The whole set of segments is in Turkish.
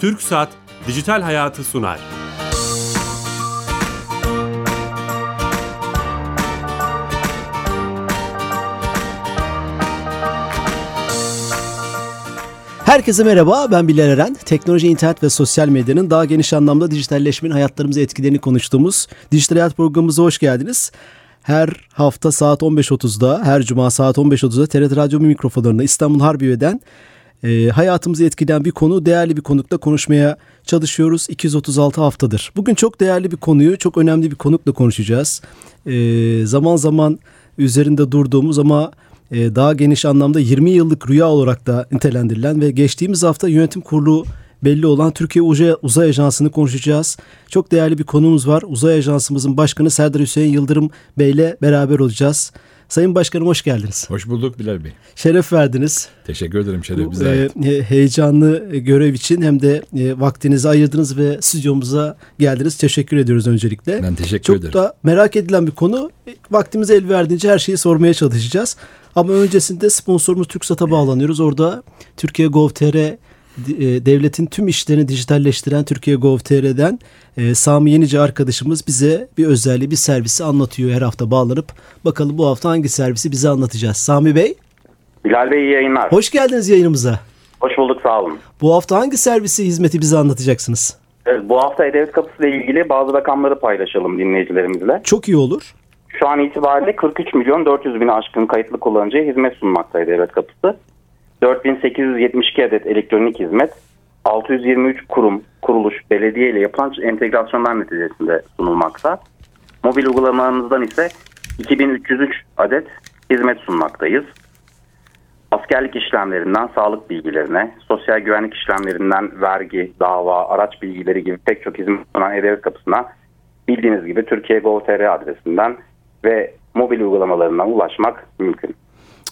Türk Saat Dijital Hayatı sunar. Herkese merhaba, ben Bilal Eren. Teknoloji, internet ve sosyal medyanın daha geniş anlamda dijitalleşmenin hayatlarımıza etkilerini konuştuğumuz Dijital Hayat programımıza hoş geldiniz. Her hafta saat 15.30'da, her cuma saat 15.30'da TRT Radyo mikrofonlarında İstanbul Harbiye'den e, hayatımızı etkileyen bir konu, değerli bir konukla konuşmaya çalışıyoruz. 236 haftadır. Bugün çok değerli bir konuyu, çok önemli bir konukla konuşacağız. E, zaman zaman üzerinde durduğumuz ama e, daha geniş anlamda 20 yıllık rüya olarak da nitelendirilen ve geçtiğimiz hafta yönetim kurulu belli olan Türkiye Uzay, Uzay Ajansı'nı konuşacağız. Çok değerli bir konumuz var. Uzay Ajansımızın başkanı Serdar Hüseyin Yıldırım Bey ile beraber olacağız. Sayın Başkanım hoş geldiniz. Hoş bulduk Bilal Bey. Şeref verdiniz. Teşekkür ederim şeref bize ait. E, heyecanlı görev için hem de e, vaktinizi ayırdınız ve stüdyomuza geldiniz. Teşekkür ediyoruz öncelikle. Ben teşekkür Çok ederim. Çok da merak edilen bir konu. Vaktimiz el verdiğince her şeyi sormaya çalışacağız. Ama öncesinde sponsorumuz TürkSat'a bağlanıyoruz. Orada Türkiye Gov.tr e, devletin tüm işlerini dijitalleştiren Türkiye Gov.tr'den e, Sami Yenici arkadaşımız bize bir özelliği, bir servisi anlatıyor her hafta bağlanıp. Bakalım bu hafta hangi servisi bize anlatacağız. Sami Bey. Bilal Bey iyi yayınlar. Hoş geldiniz yayınımıza. Hoş bulduk sağ olun. Bu hafta hangi servisi, hizmeti bize anlatacaksınız? Evet, bu hafta E-Devlet Kapısı ile ilgili bazı rakamları paylaşalım dinleyicilerimizle. Çok iyi olur. Şu an itibariyle 43 milyon 400 bin aşkın kayıtlı kullanıcıya hizmet sunmakta E-Devlet Kapısı. 4872 adet elektronik hizmet, 623 kurum, kuruluş, belediye ile yapılan entegrasyonlar neticesinde sunulmakta. Mobil uygulamalarımızdan ise 2303 adet hizmet sunmaktayız. Askerlik işlemlerinden sağlık bilgilerine, sosyal güvenlik işlemlerinden vergi, dava, araç bilgileri gibi pek çok hizmet sunan E-Devlet Kapısı'na bildiğiniz gibi Türkiye Gov.tr adresinden ve mobil uygulamalarından ulaşmak mümkün.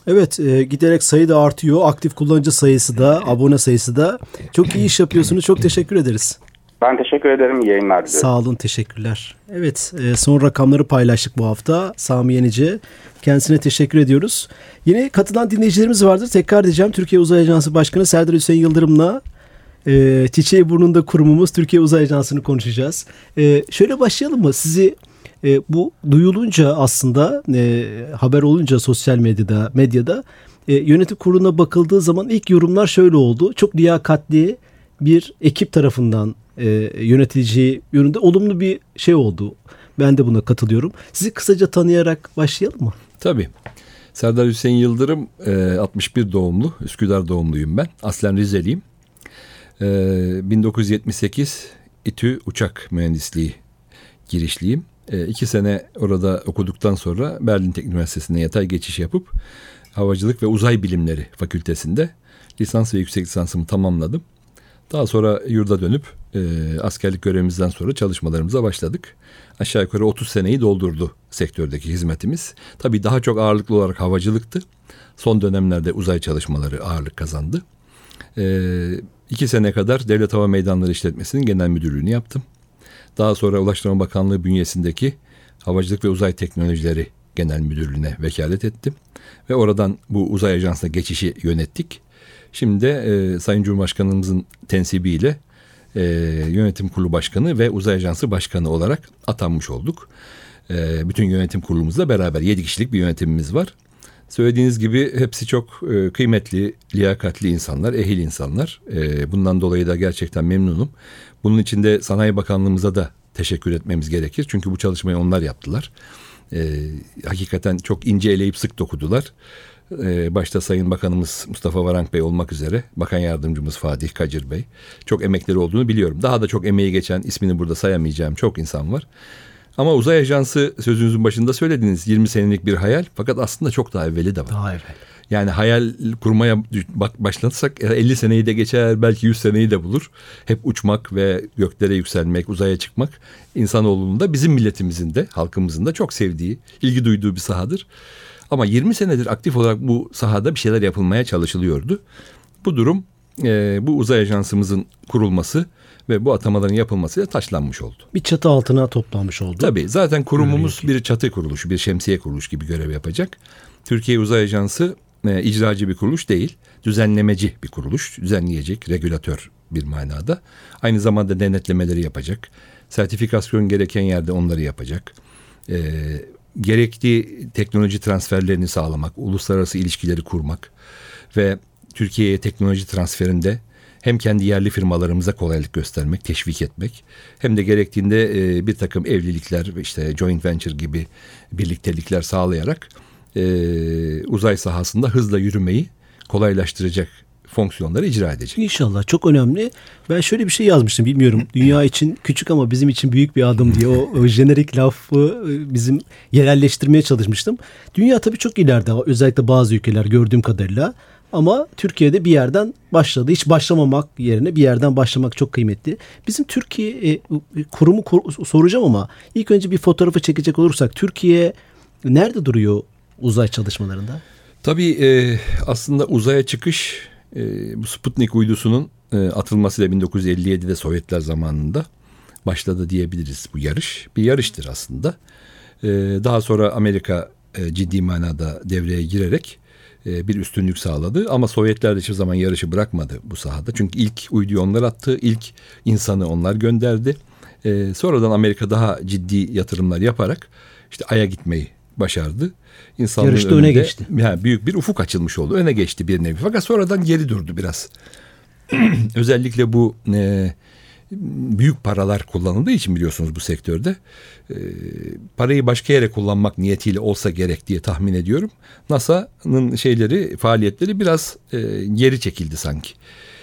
Evet e, giderek sayı da artıyor. Aktif kullanıcı sayısı da, abone sayısı da. Çok iyi iş yapıyorsunuz. Çok teşekkür ederiz. Ben teşekkür ederim. İyi yayınlar diliyorum. Sağ olun. Teşekkürler. Evet e, son rakamları paylaştık bu hafta. Sami Yenice. Kendisine teşekkür ediyoruz. Yine katılan dinleyicilerimiz vardır. Tekrar diyeceğim. Türkiye Uzay Ajansı Başkanı Serdar Hüseyin Yıldırım'la e, Çiçeği Burnunda kurumumuz Türkiye Uzay Ajansı'nı konuşacağız. E, şöyle başlayalım mı? Sizi e, bu duyulunca aslında e, haber olunca sosyal medyada medyada e, yönetim kuruluna bakıldığı zaman ilk yorumlar şöyle oldu. Çok liyakatli bir ekip tarafından e, yöneticiyi yönünde olumlu bir şey oldu. Ben de buna katılıyorum. Sizi kısaca tanıyarak başlayalım mı? Tabii. Serdar Hüseyin Yıldırım e, 61 doğumlu. Üsküdar doğumluyum ben. Aslen Rizeliyim. E, 1978 İTÜ Uçak Mühendisliği girişliyim. E, iki sene orada okuduktan sonra Berlin Teknik Üniversitesi'ne yatay geçiş yapıp Havacılık ve Uzay Bilimleri Fakültesinde lisans ve yüksek lisansımı tamamladım. Daha sonra yurda dönüp e, askerlik görevimizden sonra çalışmalarımıza başladık. Aşağı yukarı 30 seneyi doldurdu sektördeki hizmetimiz. Tabii daha çok ağırlıklı olarak havacılıktı. Son dönemlerde uzay çalışmaları ağırlık kazandı. E, iki sene kadar Devlet Hava Meydanları İşletmesi'nin genel müdürlüğünü yaptım. Daha sonra Ulaştırma Bakanlığı bünyesindeki Havacılık ve Uzay Teknolojileri Genel Müdürlüğü'ne vekalet ettim. Ve oradan bu uzay ajansına geçişi yönettik. Şimdi de e, Sayın Cumhurbaşkanımızın tensibiyle e, yönetim kurulu başkanı ve uzay ajansı başkanı olarak atanmış olduk. E, bütün yönetim kurulumuzla beraber 7 kişilik bir yönetimimiz var. Söylediğiniz gibi hepsi çok e, kıymetli, liyakatli insanlar, ehil insanlar. E, bundan dolayı da gerçekten memnunum. Bunun için de Sanayi Bakanlığımıza da teşekkür etmemiz gerekir. Çünkü bu çalışmayı onlar yaptılar. E, hakikaten çok ince eleyip sık dokudular. E, başta Sayın Bakanımız Mustafa Varank Bey olmak üzere Bakan Yardımcımız Fatih Kacır Bey çok emekleri olduğunu biliyorum. Daha da çok emeği geçen ismini burada sayamayacağım çok insan var. Ama uzay ajansı sözünüzün başında söylediğiniz 20 senelik bir hayal fakat aslında çok daha evveli de var. Daha evvel. Yani hayal kurmaya başlatırsak 50 seneyi de geçer belki 100 seneyi de bulur. Hep uçmak ve göklere yükselmek, uzaya çıkmak insanoğlunun da bizim milletimizin de halkımızın da çok sevdiği, ilgi duyduğu bir sahadır. Ama 20 senedir aktif olarak bu sahada bir şeyler yapılmaya çalışılıyordu. Bu durum e, bu uzay ajansımızın kurulması ve bu atamaların yapılmasıyla taşlanmış oldu. Bir çatı altına toplanmış oldu. Tabii zaten kurumumuz bir çatı kuruluşu, bir şemsiye kuruluş gibi görev yapacak. Türkiye Uzay Ajansı e, icracı bir kuruluş değil, düzenlemeci bir kuruluş, düzenleyecek, regülatör bir manada. Aynı zamanda denetlemeleri yapacak. Sertifikasyon gereken yerde onları yapacak. E, gerekli teknoloji transferlerini sağlamak, uluslararası ilişkileri kurmak ve Türkiye'ye teknoloji transferinde hem kendi yerli firmalarımıza kolaylık göstermek, teşvik etmek hem de gerektiğinde e, bir takım evlilikler işte joint venture gibi birliktelikler sağlayarak e, uzay sahasında hızla yürümeyi kolaylaştıracak fonksiyonları icra edecek. İnşallah çok önemli. Ben şöyle bir şey yazmıştım bilmiyorum. Dünya için küçük ama bizim için büyük bir adım diye o, o jenerik lafı e, bizim yerelleştirmeye çalışmıştım. Dünya tabii çok ileride özellikle bazı ülkeler gördüğüm kadarıyla. Ama Türkiye'de bir yerden başladı. Hiç başlamamak yerine bir yerden başlamak çok kıymetli. Bizim Türkiye e, kurumu kur, soracağım ama ilk önce bir fotoğrafı çekecek olursak Türkiye nerede duruyor uzay çalışmalarında? Tabii e, aslında uzaya çıkış e, bu Sputnik uydusunun e, atılmasıyla 1957'de Sovyetler zamanında başladı diyebiliriz bu yarış. Bir yarıştır aslında. E, daha sonra Amerika e, ciddi manada devreye girerek e, bir üstünlük sağladı. Ama Sovyetler de hiçbir zaman yarışı bırakmadı bu sahada. Çünkü ilk uyduyu onlar attı, ilk insanı onlar gönderdi. E, sonradan Amerika daha ciddi yatırımlar yaparak işte Ay'a gitmeyi başardı. İnsanlığın Yarışta önünde, öne geçti. Yani büyük bir ufuk açılmış oldu. Öne geçti bir nevi. Fakat sonradan geri durdu biraz. Özellikle bu e, büyük paralar kullanıldığı için biliyorsunuz bu sektörde e, parayı başka yere kullanmak niyetiyle olsa gerek diye tahmin ediyorum. NASA'nın şeyleri faaliyetleri biraz e, geri çekildi sanki.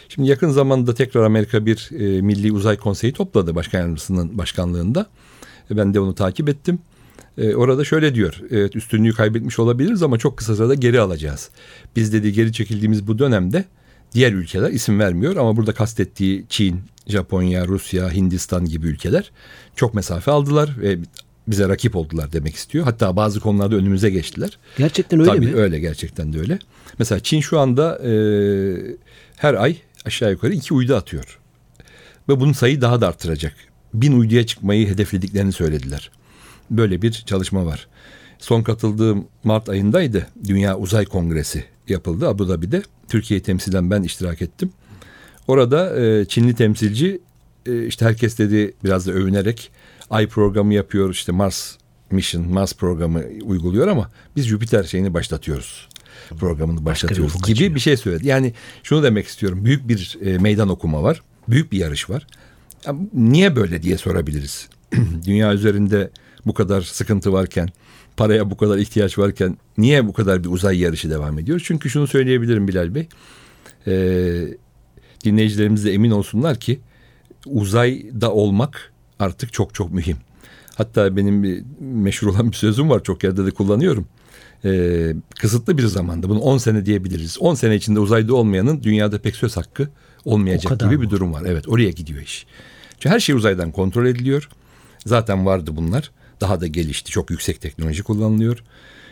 Şimdi yakın zamanda tekrar Amerika bir e, Milli Uzay Konseyi topladı başkan yardımcısının başkanlığında. Ben de onu takip ettim. Orada şöyle diyor. Evet üstünlüğü kaybetmiş olabiliriz ama çok kısa sırada geri alacağız. Biz dedi geri çekildiğimiz bu dönemde diğer ülkeler isim vermiyor ama burada kastettiği Çin, Japonya, Rusya, Hindistan gibi ülkeler çok mesafe aldılar ve bize rakip oldular demek istiyor. Hatta bazı konularda önümüze geçtiler. Gerçekten öyle Tabii mi? öyle gerçekten de öyle. Mesela Çin şu anda e, her ay aşağı yukarı iki uydu atıyor. Ve bunun sayı daha da arttıracak. Bin uyduya çıkmayı hedeflediklerini söylediler. Böyle bir çalışma var. Son katıldığım Mart ayındaydı. Dünya Uzay Kongresi yapıldı Abu Dhabi'de. Türkiye'yi temsilen ben iştirak ettim. Orada e, Çinli temsilci e, işte herkes dedi biraz da övünerek ay programı yapıyor işte Mars Mission, Mars programı uyguluyor ama biz Jüpiter şeyini başlatıyoruz. Programını başlatıyoruz gibi açıyor. bir şey söyledi. Yani şunu demek istiyorum. Büyük bir e, meydan okuma var. Büyük bir yarış var. Ya, niye böyle diye sorabiliriz. Dünya üzerinde bu kadar sıkıntı varken, paraya bu kadar ihtiyaç varken niye bu kadar bir uzay yarışı devam ediyor? Çünkü şunu söyleyebilirim Bilal Bey. E, dinleyicilerimiz de emin olsunlar ki uzayda olmak artık çok çok mühim. Hatta benim bir meşhur olan bir sözüm var çok yerde de kullanıyorum. Ee, kısıtlı bir zamanda bunu 10 sene diyebiliriz. 10 sene içinde uzayda olmayanın dünyada pek söz hakkı olmayacak gibi mı? bir durum var. Evet oraya gidiyor iş. Çünkü her şey uzaydan kontrol ediliyor. Zaten vardı bunlar. Daha da gelişti. Çok yüksek teknoloji kullanılıyor.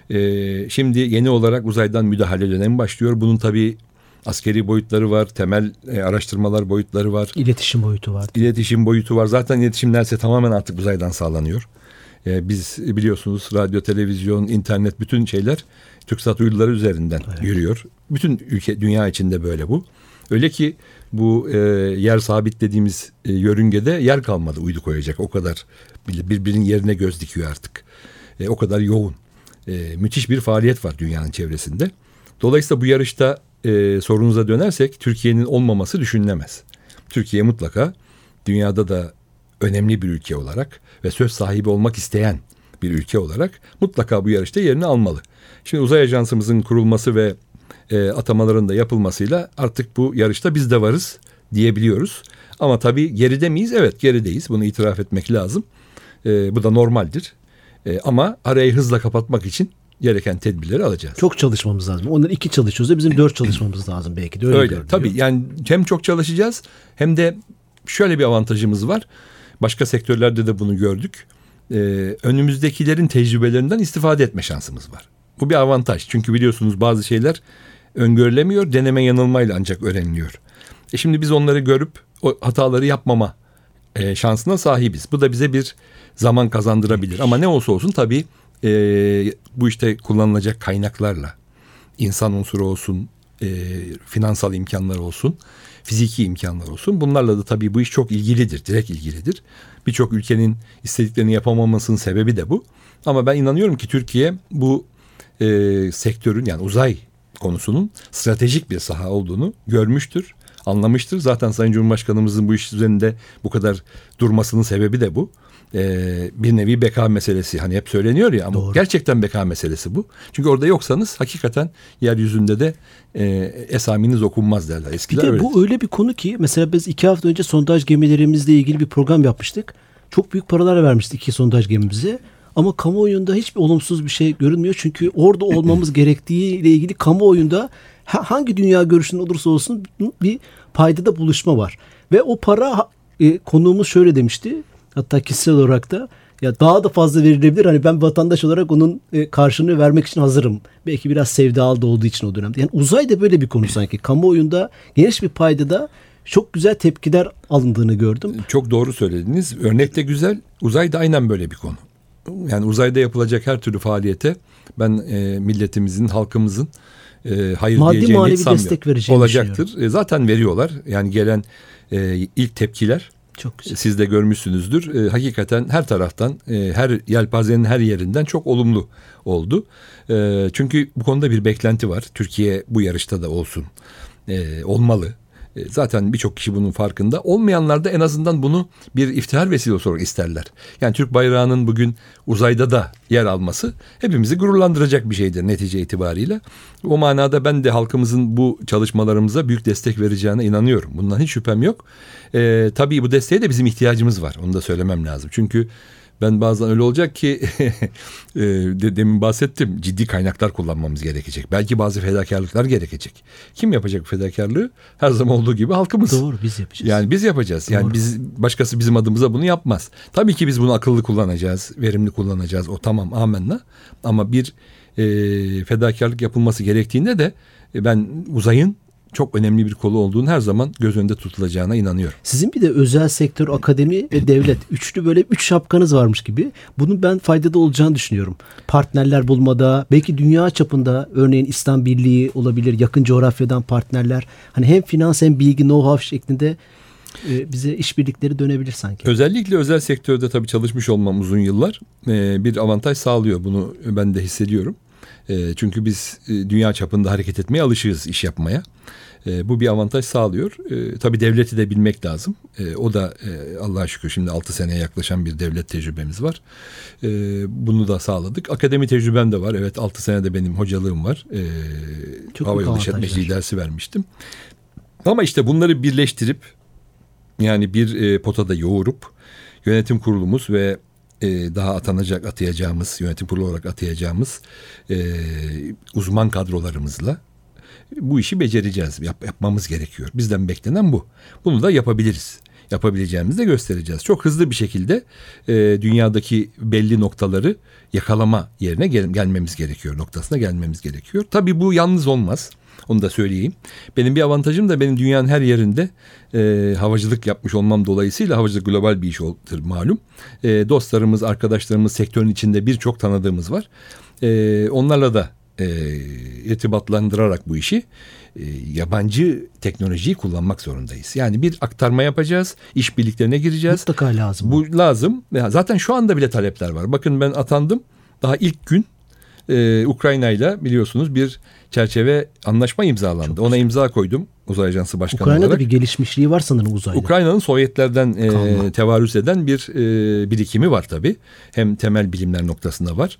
Ee, şimdi yeni olarak uzaydan müdahale dönemi başlıyor. Bunun tabii askeri boyutları var, temel e, araştırmalar boyutları var. İletişim boyutu var. İletişim boyutu var. Zaten iletişim neredeyse tamamen artık uzaydan sağlanıyor. E, biz biliyorsunuz radyo, televizyon, internet bütün şeyler TürkSat uyduları üzerinden evet. yürüyor. Bütün ülke, dünya içinde böyle bu. Öyle ki bu e, yer sabit dediğimiz e, yörüngede yer kalmadı uydu koyacak. O kadar birbirinin yerine göz dikiyor artık. E, o kadar yoğun. E, müthiş bir faaliyet var dünyanın çevresinde. Dolayısıyla bu yarışta e, sorunuza dönersek Türkiye'nin olmaması düşünülemez. Türkiye mutlaka dünyada da önemli bir ülke olarak ve söz sahibi olmak isteyen bir ülke olarak mutlaka bu yarışta yerini almalı. Şimdi uzay ajansımızın kurulması ve e, atamaların da yapılmasıyla artık bu yarışta biz de varız diyebiliyoruz. Ama tabii geride miyiz? Evet gerideyiz. Bunu itiraf etmek lazım. E, bu da normaldir. E, ama arayı hızla kapatmak için gereken tedbirleri alacağız. Çok çalışmamız lazım. Onlar iki çalışıyoruz da bizim dört çalışmamız lazım belki de. Öyle, öyle tabii yani hem çok çalışacağız hem de şöyle bir avantajımız var. Başka sektörlerde de bunu gördük. Ee, önümüzdekilerin tecrübelerinden istifade etme şansımız var. Bu bir avantaj. Çünkü biliyorsunuz bazı şeyler öngörülemiyor. Deneme yanılmayla ancak öğreniliyor. E şimdi biz onları görüp o hataları yapmama e, şansına sahibiz. Bu da bize bir zaman kazandırabilir. Ama ne olsa olsun tabii e, bu işte kullanılacak kaynaklarla insan unsuru olsun, e, finansal imkanlar olsun, fiziki imkanlar olsun. Bunlarla da tabii bu iş çok ilgilidir, direkt ilgilidir. Birçok ülkenin istediklerini yapamamasının sebebi de bu. Ama ben inanıyorum ki Türkiye bu e, sektörün yani uzay konusunun stratejik bir saha olduğunu görmüştür, anlamıştır. Zaten Sayın Cumhurbaşkanımızın bu iş üzerinde bu kadar durmasının sebebi de bu. Ee, bir nevi beka meselesi hani hep söyleniyor ya ama Doğru. gerçekten beka meselesi bu. Çünkü orada yoksanız hakikaten yeryüzünde de e, esaminiz okunmaz derler. Bir Eskiler de öyle. bu öyle bir konu ki mesela biz iki hafta önce sondaj gemilerimizle ilgili bir program yapmıştık. Çok büyük paralar vermiştik iki sondaj gemimize. Ama kamuoyunda hiçbir olumsuz bir şey görünmüyor. Çünkü orada olmamız gerektiği ile ilgili kamuoyunda ha- hangi dünya görüşünün olursa olsun bir paydada buluşma var. Ve o para e, konuğumuz şöyle demişti. Hatta kişisel olarak da ya daha da fazla verilebilir. Hani ben vatandaş olarak onun e, karşılığını vermek için hazırım. Belki biraz sevdalı da olduğu için o dönemde. Yani uzay da böyle bir konu sanki. Kamuoyunda geniş bir paydada çok güzel tepkiler alındığını gördüm. Çok doğru söylediniz. Örnek de güzel. Uzay da aynen böyle bir konu. Yani uzayda yapılacak her türlü faaliyete ben e, milletimizin, halkımızın e, hayır Maddi diyeceğini manevi sanmıyorum. destek vereceğini Olacaktır. E, zaten veriyorlar. Yani gelen e, ilk tepkiler Çok güzel. siz de görmüşsünüzdür. E, hakikaten her taraftan, e, her yelpazenin her yerinden çok olumlu oldu. E, çünkü bu konuda bir beklenti var. Türkiye bu yarışta da olsun. E, olmalı. E, Zaten birçok kişi bunun farkında. Olmayanlar da en azından bunu bir iftihar vesilesi olarak isterler. Yani Türk bayrağının bugün uzayda da yer alması hepimizi gururlandıracak bir şeydir netice itibariyle. O manada ben de halkımızın bu çalışmalarımıza büyük destek vereceğine inanıyorum. Bundan hiç şüphem yok. E, tabii bu desteğe de bizim ihtiyacımız var. Onu da söylemem lazım. Çünkü ben bazen öyle olacak ki e, de, demin bahsettim ciddi kaynaklar kullanmamız gerekecek. Belki bazı fedakarlıklar gerekecek. Kim yapacak fedakarlığı? Her zaman olduğu gibi halkımız. Doğru biz yapacağız. Yani biz yapacağız. Yani Doğru. biz başkası bizim adımıza bunu yapmaz. Tabii ki biz bunu akıllı kullanacağız, verimli kullanacağız. O tamam amenna. Ama bir e, fedakarlık yapılması gerektiğinde de e, ben uzayın çok önemli bir kolu olduğunu her zaman göz önünde tutulacağına inanıyorum. Sizin bir de özel sektör, akademi ve devlet üçlü böyle üç şapkanız varmış gibi. Bunun ben faydada olacağını düşünüyorum. Partnerler bulmada, belki dünya çapında örneğin İslam Birliği olabilir, yakın coğrafyadan partnerler. Hani hem finans hem bilgi, know-how şeklinde e, bize işbirlikleri dönebilir sanki. Özellikle özel sektörde tabii çalışmış olmam uzun yıllar e, bir avantaj sağlıyor. Bunu ben de hissediyorum. E, çünkü biz e, dünya çapında hareket etmeye alışığız iş yapmaya. E, bu bir avantaj sağlıyor. E, tabii devleti de bilmek lazım. E, o da e, Allah'a şükür şimdi 6 seneye yaklaşan bir devlet tecrübemiz var. E, bunu da sağladık. Akademi tecrübem de var. Evet 6 senede benim hocalığım var. E, Çok hava yolu işletmeciliği dersi vermiştim. Ama işte bunları birleştirip yani bir e, potada yoğurup yönetim kurulumuz ve e, daha atanacak atayacağımız yönetim kurulu olarak atayacağımız e, uzman kadrolarımızla bu işi becereceğiz. Yap, yapmamız gerekiyor. Bizden beklenen bu. Bunu da yapabiliriz. Yapabileceğimizi de göstereceğiz. Çok hızlı bir şekilde e, dünyadaki belli noktaları yakalama yerine gel- gelmemiz gerekiyor. Noktasına gelmemiz gerekiyor. Tabii bu yalnız olmaz. Onu da söyleyeyim. Benim bir avantajım da benim dünyanın her yerinde e, havacılık yapmış olmam dolayısıyla havacılık global bir iş oldur malum. E, dostlarımız, arkadaşlarımız, sektörün içinde birçok tanıdığımız var. E, onlarla da e, irtibatlandırarak bu işi e, yabancı teknolojiyi kullanmak zorundayız. Yani bir aktarma yapacağız, işbirliklerine gireceğiz. Mutlaka lazım. Bu lazım. Ya Zaten şu anda bile talepler var. Bakın ben atandım. Daha ilk gün e, Ukrayna ile biliyorsunuz bir çerçeve anlaşma imzalandı. Ona imza koydum uzay ajansı başkanı Ukrayna'da olarak. bir gelişmişliği var sanırım uzayda. Ukrayna'nın Sovyetlerden e, Kalma. tevarüz eden bir e, birikimi var tabii. Hem temel bilimler noktasında var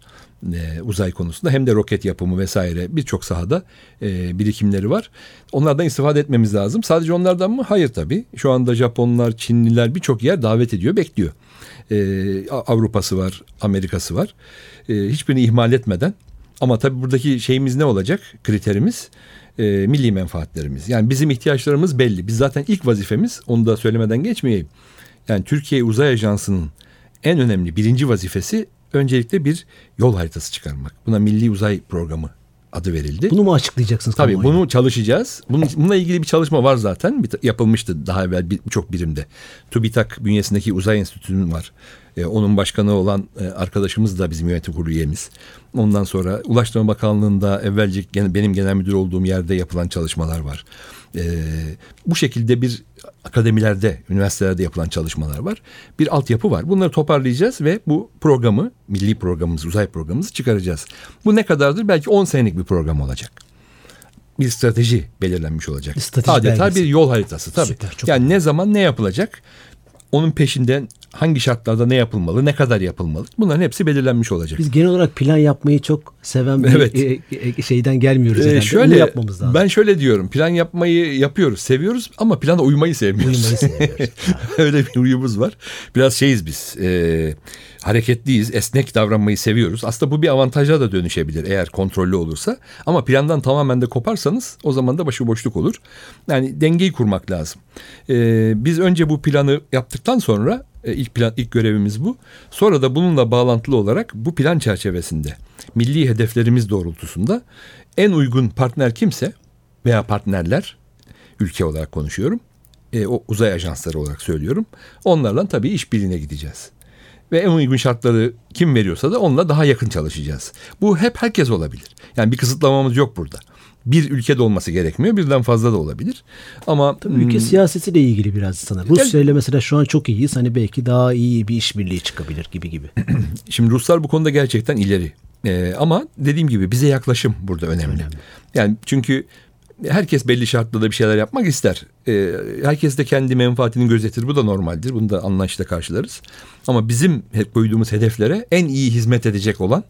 e, uzay konusunda hem de roket yapımı vesaire birçok sahada e, birikimleri var. Onlardan istifade etmemiz lazım. Sadece onlardan mı? Hayır tabii. Şu anda Japonlar, Çinliler birçok yer davet ediyor, bekliyor. E, Avrupa'sı var, Amerika'sı var. E, hiçbirini ihmal etmeden ama tabii buradaki şeyimiz ne olacak? Kriterimiz e, milli menfaatlerimiz. Yani bizim ihtiyaçlarımız belli. Biz zaten ilk vazifemiz onu da söylemeden geçmeyeyim. Yani Türkiye Uzay Ajansı'nın en önemli birinci vazifesi öncelikle bir yol haritası çıkarmak. Buna Milli Uzay Programı adı verildi. Bunu mu açıklayacaksınız? Tabii kamuoyuna? bunu çalışacağız. Bunun, bununla ilgili bir çalışma var zaten. Bir, yapılmıştı daha evvel bir- birçok birimde. TÜBİTAK bünyesindeki uzay enstitüsünün var. E, onun başkanı olan e, arkadaşımız da bizim yönetim kurulu üyemiz. Ondan sonra Ulaştırma Bakanlığı'nda evvelce gene, benim genel müdür olduğum yerde yapılan çalışmalar var. E, bu şekilde bir akademilerde, üniversitelerde yapılan çalışmalar var. Bir altyapı var. Bunları toparlayacağız ve bu programı, milli programımız, uzay programımızı çıkaracağız. Bu ne kadardır? Belki 10 senelik bir program olacak bir strateji belirlenmiş olacak. Strateji Adeta belgesi. bir yol haritası tabii. Süper, yani ne zaman ne yapılacak? Onun peşinden hangi şartlarda ne yapılmalı, ne kadar yapılmalı? Bunların hepsi belirlenmiş olacak. Biz genel olarak plan yapmayı çok seven bir Evet. e, e, şeyden gelmiyoruz. Ee, şöyle Onu yapmamız lazım. ben şöyle diyorum. Plan yapmayı yapıyoruz, seviyoruz ama plana uymayı sevmiyoruz. Uyumayı seviyoruz. Öyle bir uyumuz var. Biraz şeyiz biz. e, hareketliyiz, esnek davranmayı seviyoruz. Aslında bu bir avantaja da dönüşebilir eğer kontrollü olursa. Ama plandan tamamen de koparsanız o zaman da başıboşluk olur. Yani dengeyi kurmak lazım. E, biz önce bu planı yaptıktan sonra e, ilk plan ilk görevimiz bu. Sonra da bununla bağlantılı olarak bu plan çerçevesinde milli hedeflerimiz doğrultusunda en uygun partner kimse veya partnerler ülke olarak konuşuyorum. E, o uzay ajansları olarak söylüyorum. Onlarla tabii işbirliğine gideceğiz. Ve en uygun şartları kim veriyorsa da onunla daha yakın çalışacağız. Bu hep herkes olabilir. Yani bir kısıtlamamız yok burada. Bir ülkede olması gerekmiyor. Birden fazla da olabilir. Ama Tabii ülke hmm, siyasetiyle ilgili biraz sanırım. Rusya ile mesela şu an çok iyiyiz. Hani belki daha iyi bir işbirliği çıkabilir gibi gibi. Şimdi Ruslar bu konuda gerçekten ileri. Ee, ama dediğim gibi bize yaklaşım burada önemli. Önemli. Yani çünkü herkes belli şartlarda bir şeyler yapmak ister. Ee, herkes de kendi menfaatini gözetir. Bu da normaldir. Bunu da anlayışla karşılarız. Ama bizim hep koyduğumuz hedeflere en iyi hizmet edecek olan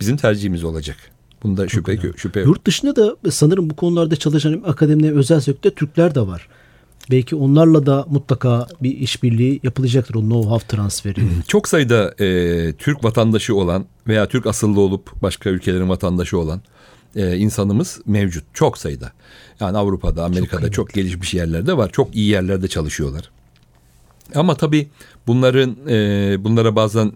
bizim tercihimiz olacak. Bunda şüphe, şüphe yok. Yurt dışında da sanırım bu konularda çalışan akademide özel sektörde Türkler de var. Belki onlarla da mutlaka bir işbirliği yapılacaktır. O know-how transferi. Çok sayıda e, Türk vatandaşı olan veya Türk asıllı olup başka ülkelerin vatandaşı olan e, insanımız mevcut. Çok sayıda. Yani Avrupa'da, Amerika'da çok, gelişmiş yerlerde var. Çok iyi yerlerde çalışıyorlar. Ama tabii bunların e, bunlara bazen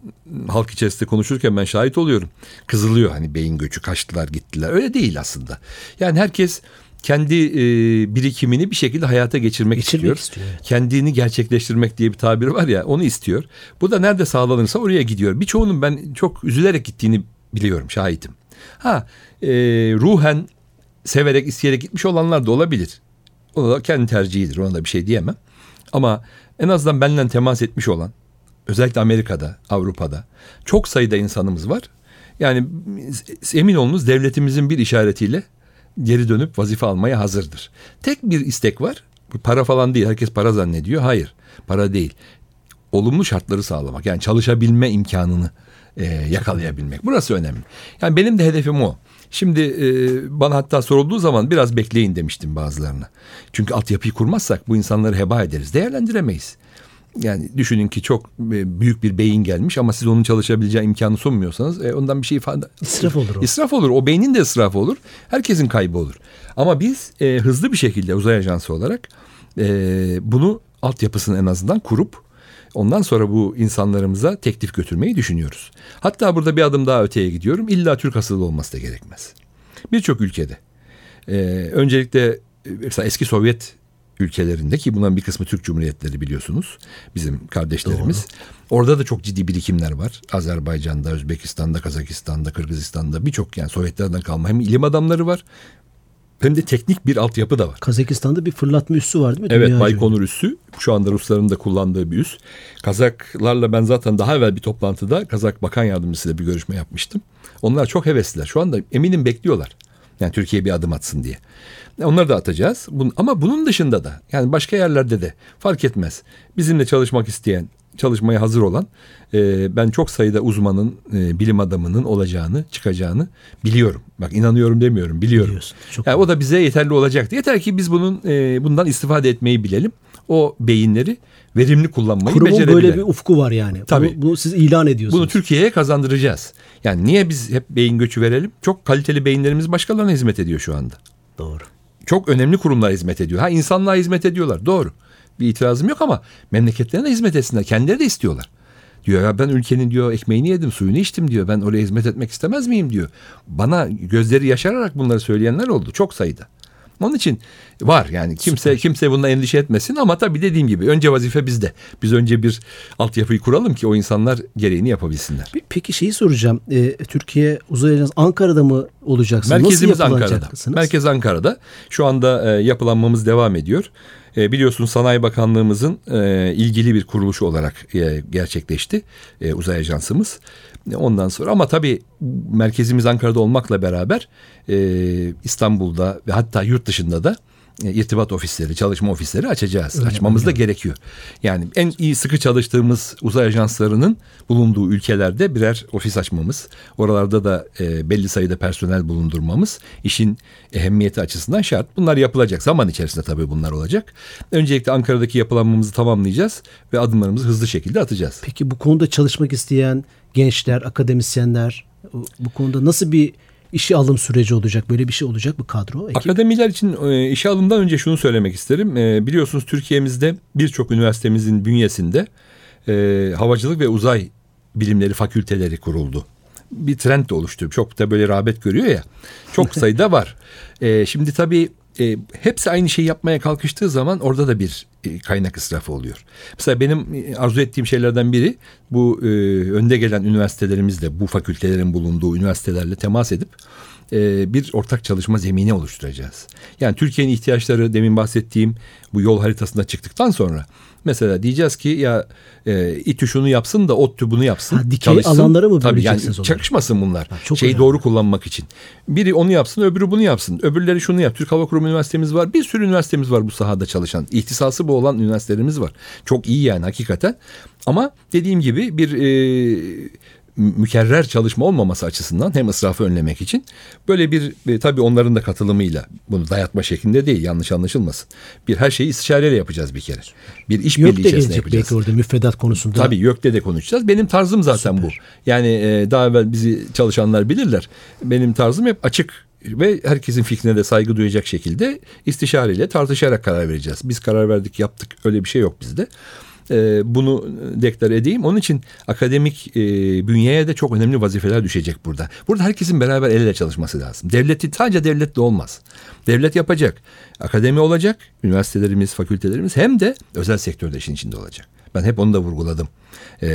halk içerisinde konuşurken ben şahit oluyorum. Kızılıyor hani beyin göçü kaçtılar gittiler. Öyle değil aslında. Yani herkes kendi e, birikimini bir şekilde hayata geçirmek, Geçirmek istiyor. istiyor. Kendini gerçekleştirmek diye bir tabir var ya onu istiyor. Bu da nerede sağlanırsa oraya gidiyor. Birçoğunun ben çok üzülerek gittiğini biliyorum şahitim. Ha e, ruhen severek isteyerek gitmiş olanlar da olabilir. O da kendi tercihidir ona da bir şey diyemem. Ama en azından benden temas etmiş olan özellikle Amerika'da, Avrupa'da çok sayıda insanımız var. Yani emin olunuz devletimizin bir işaretiyle geri dönüp vazife almaya hazırdır. Tek bir istek var. Bu para falan değil. Herkes para zannediyor. Hayır. Para değil. Olumlu şartları sağlamak. Yani çalışabilme imkanını e, yakalayabilmek. Burası önemli. Yani benim de hedefim o. Şimdi e, bana hatta sorulduğu zaman biraz bekleyin demiştim bazılarına. Çünkü altyapıyı kurmazsak bu insanları heba ederiz. Değerlendiremeyiz. Yani düşünün ki çok e, büyük bir beyin gelmiş ama siz onun çalışabileceği imkanı sunmuyorsanız e, ondan bir şey ifade... İsraf olur o. İsraf olur. O beynin de israfı olur. Herkesin kaybı olur. Ama biz e, hızlı bir şekilde uzay ajansı olarak e, bunu altyapısını en azından kurup ondan sonra bu insanlarımıza teklif götürmeyi düşünüyoruz. Hatta burada bir adım daha öteye gidiyorum. İlla Türk asıllı olması da gerekmez. Birçok ülkede. E, öncelikle mesela eski Sovyet ülkelerinde ki bunların bir kısmı Türk Cumhuriyetleri biliyorsunuz. Bizim kardeşlerimiz. Orada da çok ciddi birikimler var. Azerbaycan'da, Özbekistan'da, Kazakistan'da, Kırgızistan'da birçok yani Sovyetlerden kalma hem ilim adamları var hem de teknik bir altyapı da var. Kazakistan'da bir fırlatma üssü var değil mi? Evet Dünya Baykonur üssü şu anda Rusların da kullandığı bir üs. Kazaklarla ben zaten daha evvel bir toplantıda Kazak Bakan Yardımcısıyla bir görüşme yapmıştım. Onlar çok hevesliler. Şu anda eminim bekliyorlar. Yani Türkiye bir adım atsın diye. Onları da atacağız. Ama bunun dışında da yani başka yerlerde de fark etmez. Bizimle çalışmak isteyen, çalışmaya hazır olan e, ben çok sayıda uzmanın, e, bilim adamının olacağını, çıkacağını biliyorum. Bak inanıyorum demiyorum, biliyorum. Biliyorsun, çok Yani o da bize yeterli olacaktı. Yeter ki biz bunun e, bundan istifade etmeyi bilelim. O beyinleri verimli kullanmayı Kurumun becerebilelim. böyle bir ufku var yani. Tabii. Bunu, bunu siz ilan ediyorsunuz. Bunu Türkiye'ye kazandıracağız. Yani niye biz hep beyin göçü verelim? Çok kaliteli beyinlerimiz başkalarına hizmet ediyor şu anda. Doğru. Çok önemli kurumlara hizmet ediyor. Ha insanlığa hizmet ediyorlar. Doğru. Bir itirazım yok ama memleketlerine hizmet etsinler. Kendileri de istiyorlar. Diyor ya ben ülkenin diyor ekmeğini yedim, suyunu içtim diyor. Ben oraya hizmet etmek istemez miyim diyor. Bana gözleri yaşararak bunları söyleyenler oldu çok sayıda. Onun için var yani kimse kimse bundan endişe etmesin ama tabii dediğim gibi önce vazife bizde. Biz önce bir altyapıyı kuralım ki o insanlar gereğini yapabilsinler. Peki şeyi soracağım. Ee, Türkiye Uzay Ajansı Ankara'da mı olacaksınız? Merkezimiz Ankara'da. Merkez Ankara'da. Şu anda e, yapılanmamız devam ediyor. E, biliyorsunuz Sanayi Bakanlığımızın e, ilgili bir kuruluşu olarak e, gerçekleşti e, uzay ajansımız. E, Ondan sonra ama tabii merkezimiz Ankara'da olmakla beraber e, İstanbul'da ve hatta yurt dışında da irtibat ofisleri, çalışma ofisleri açacağız. Öyle, Açmamız da öyle. gerekiyor. Yani en iyi sıkı çalıştığımız uzay ajanslarının bulunduğu ülkelerde birer ofis açmamız, oralarda da e, belli sayıda personel bulundurmamız işin ehemmiyeti açısından şart. Bunlar yapılacak. Zaman içerisinde tabii bunlar olacak. Öncelikle Ankara'daki yapılanmamızı tamamlayacağız ve adımlarımızı hızlı şekilde atacağız. Peki bu konuda çalışmak isteyen gençler, akademisyenler bu konuda nasıl bir işe alım süreci olacak? Böyle bir şey olacak mı kadro? Ekip? Akademiler için e, işe alımdan önce şunu söylemek isterim. E, biliyorsunuz Türkiye'mizde birçok üniversitemizin bünyesinde e, havacılık ve uzay bilimleri fakülteleri kuruldu. Bir trend de oluştu. Çok da böyle rağbet görüyor ya. Çok sayıda var. E, şimdi tabii e, hepsi aynı şeyi yapmaya kalkıştığı zaman orada da bir e, kaynak israfı oluyor. Mesela benim e, arzu ettiğim şeylerden biri bu e, önde gelen üniversitelerimizle bu fakültelerin bulunduğu üniversitelerle temas edip e, bir ortak çalışma zemini oluşturacağız. Yani Türkiye'nin ihtiyaçları demin bahsettiğim bu yol haritasında çıktıktan sonra mesela diyeceğiz ki ya e, İTÜ şunu yapsın da ODTÜ bunu yapsın. Ha, dikey alanlara mı Tabii yani onları? çakışmasın bunlar. Ha, çok Şeyi önemli. doğru kullanmak için. Biri onu yapsın öbürü bunu yapsın. Öbürleri şunu yap. Türk Hava Kurumu Üniversitemiz var. Bir sürü üniversitemiz var bu sahada çalışan. İhtisası bu olan üniversitelerimiz var. Çok iyi yani hakikaten. Ama dediğim gibi bir e, mükerrer çalışma olmaması açısından hem israfı önlemek için böyle bir e, tabii onların da katılımıyla bunu dayatma şeklinde değil yanlış anlaşılmasın. Bir her şeyi istişareyle yapacağız bir kere. Bir işbirliği Yok da içerisinde yapacağız. belki orada müfredat konusunda. Tabii YÖK'te de konuşacağız. Benim tarzım zaten bu. Yani e, daha evvel bizi çalışanlar bilirler. Benim tarzım hep açık ve herkesin fikrine de saygı duyacak şekilde istişareyle tartışarak karar vereceğiz. Biz karar verdik yaptık öyle bir şey yok bizde. E, bunu deklar edeyim. Onun için akademik e, bünyeye de çok önemli vazifeler düşecek burada. Burada herkesin beraber el ele çalışması lazım. Devleti sadece devletle olmaz. Devlet yapacak. Akademi olacak. Üniversitelerimiz, fakültelerimiz hem de özel sektörde işin içinde olacak. Ben hep onu da vurguladım. E,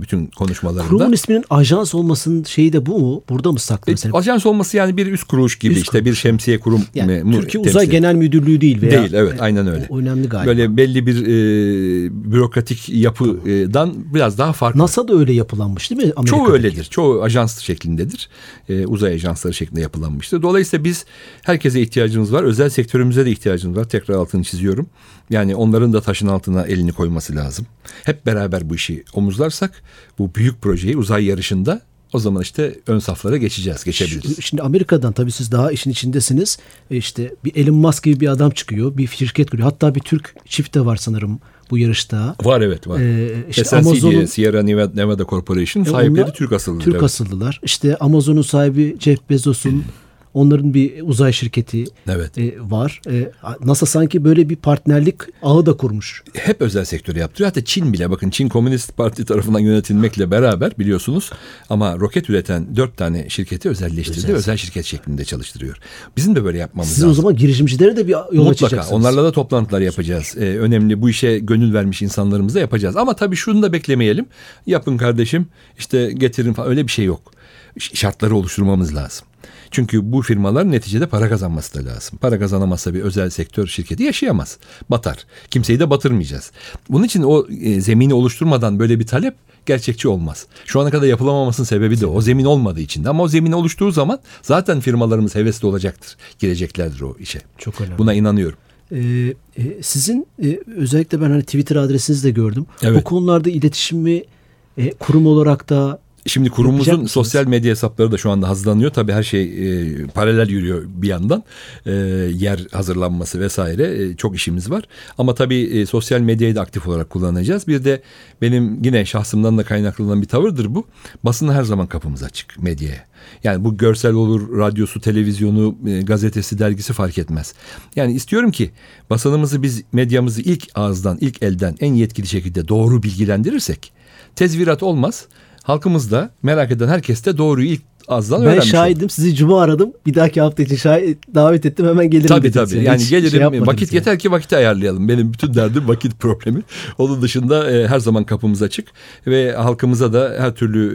bütün konuşmalarımda. Kurumun isminin ajans olmasının şeyi de bu mu? Burada mı saklı E, mesela? Ajans olması yani bir üst kuruluş gibi Üst işte bir şemsiye kurum. Yani mu- Türkiye temsil Uzay Genel Müdürlüğü değil veya Değil evet aynen öyle. O önemli galiba. Böyle belli bir e, bürokratik yapıdan biraz daha farklı. NASA da öyle yapılanmış değil mi? Çoğu Amerika'daki? öyledir. Çoğu ajans şeklindedir. E, uzay ajansları şeklinde yapılanmıştır. Dolayısıyla biz herkese ihtiyacımız var. Özel sektörümüze de ihtiyacımız var. Tekrar altını çiziyorum. Yani onların da taşın altına elini koyması lazım. Hep beraber bu işi omuzlarsak bu büyük projeyi uzay yarışında o zaman işte ön saflara geçeceğiz, geçebiliriz. Şimdi Amerika'dan tabii siz daha işin içindesiniz. E işte bir Elon Musk gibi bir adam çıkıyor. Bir şirket kuruyor. Hatta bir Türk çift de var sanırım bu yarışta. Var evet var. Ee, işte Amazon'un- Sierra Nevada, Nevada Corporation E sahipleri onlar Türk asıllı. Türk evet. asıllılar. İşte Amazon'un sahibi Jeff Bezos'un onların bir uzay şirketi Evet. e, var. E, NASA sanki böyle bir partnerlik ağı da kurmuş. Hep özel sektörü yaptırıyor. Hatta Çin bile bakın Çin Komünist Parti tarafından yönetilmekle beraber biliyorsunuz ama roket üreten dört tane şirketi özelleştirdi. Özel. Özel, şirket şeklinde çalıştırıyor. Bizim de böyle yapmamız Siz lazım. o zaman girişimcilere de bir yol Mutlaka. açacaksınız. Onlarla da toplantılar yapacağız. Ee, önemli bu işe gönül vermiş insanlarımızla yapacağız. Ama tabii şunu da beklemeyelim. Yapın kardeşim işte getirin falan öyle bir şey yok. Şartları oluşturmamız lazım. Çünkü bu firmalar neticede para kazanması da lazım. Para kazanamazsa bir özel sektör şirketi yaşayamaz. Batar. Kimseyi de batırmayacağız. Bunun için o e, zemini oluşturmadan böyle bir talep gerçekçi olmaz. Şu ana kadar yapılamamasının sebebi de o. zemin olmadığı için. Ama o zemin oluştuğu zaman zaten firmalarımız hevesli olacaktır. Gireceklerdir o işe. Çok önemli. Buna inanıyorum. Ee, e, sizin e, özellikle ben hani Twitter adresinizi de gördüm. Evet. Bu konularda iletişimi e, kurum olarak da Şimdi kurumumuzun sosyal medya hesapları da şu anda hazırlanıyor. Tabii her şey e, paralel yürüyor bir yandan. E, yer hazırlanması vesaire e, çok işimiz var. Ama tabii e, sosyal medyayı da aktif olarak kullanacağız. Bir de benim yine şahsımdan da kaynaklanan bir tavırdır bu. Basına her zaman kapımız açık medyaya. Yani bu görsel olur, radyosu, televizyonu, e, gazetesi, dergisi fark etmez. Yani istiyorum ki basınımızı biz medyamızı ilk ağızdan, ilk elden en yetkili şekilde doğru bilgilendirirsek tezvirat olmaz. Halkımız da merak eden herkes de doğruyu ilk azdan Ben öğrenmiş olduk. şahidim. Sizi cuma aradım. Bir dahaki hafta için şahit, davet ettim. Hemen gelirim Tabii dediniz. tabii. Yani hiç gelirim şey vakit yani. yeter ki vakiti ayarlayalım. Benim bütün derdim vakit problemi. Onun dışında e, her zaman kapımız açık ve halkımıza da her türlü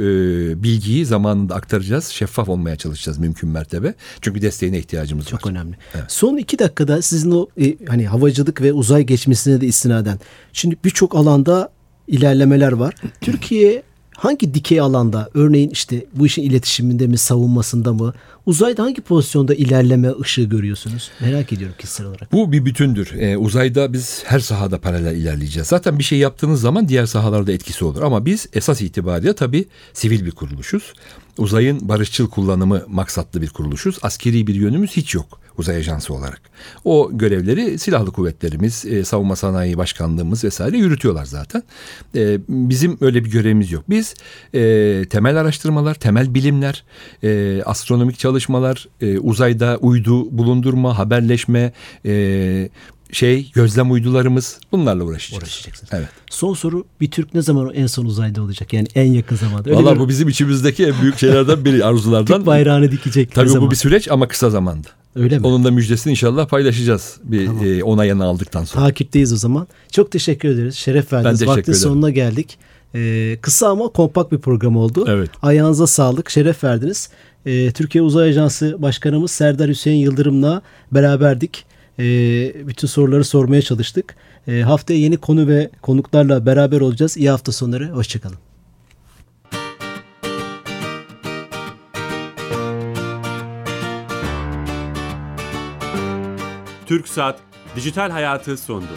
e, bilgiyi zamanında aktaracağız. Şeffaf olmaya çalışacağız mümkün mertebe. Çünkü desteğine ihtiyacımız Çok var. önemli. Son iki dakikada sizin o e, hani havacılık ve uzay geçmişine de istinaden. Şimdi birçok alanda ilerlemeler var. Türkiye hangi dikey alanda örneğin işte bu işin iletişiminde mi savunmasında mı uzayda hangi pozisyonda ilerleme ışığı görüyorsunuz? Merak ediyorum kişisel olarak. Bu bir bütündür. Ee, uzayda biz her sahada paralel ilerleyeceğiz. Zaten bir şey yaptığınız zaman diğer sahalarda etkisi olur. Ama biz esas itibariyle tabii sivil bir kuruluşuz. Uzayın barışçıl kullanımı maksatlı bir kuruluşuz. Askeri bir yönümüz hiç yok uzay ajansı olarak. O görevleri silahlı kuvvetlerimiz, e, savunma sanayi başkanlığımız vesaire yürütüyorlar zaten. E, bizim öyle bir görevimiz yok. Biz e, temel araştırmalar, temel bilimler, astronomik çalışmalar, uzayda uydu bulundurma, haberleşme, şey gözlem uydularımız bunlarla uğraşacağız. Uğraşacaksınız. Evet. Son soru bir Türk ne zaman en son uzayda olacak? Yani en yakın zamanda. Öyle Valla bir bu bizim içimizdeki en büyük şeylerden biri, arzulardan. Türk bayrağını dikecek Tabii bu zaman? bir süreç ama kısa zamanda. Öyle mi? Onun da müjdesini inşallah paylaşacağız bir e, onayını aldıktan sonra. Takipteyiz o zaman. Çok teşekkür ederiz. Şeref verdiniz. teşekkür Vaktin ederim. sonuna geldik. Ee, kısa ama kompakt bir program oldu. Evet. Ayağınıza sağlık. Şeref verdiniz. Ee, Türkiye Uzay Ajansı Başkanımız Serdar Hüseyin Yıldırım'la beraberdik. Ee, bütün soruları sormaya çalıştık. Ee, haftaya yeni konu ve konuklarla beraber olacağız. İyi hafta sonları. Hoşçakalın. TürkSat Dijital Hayatı sondu.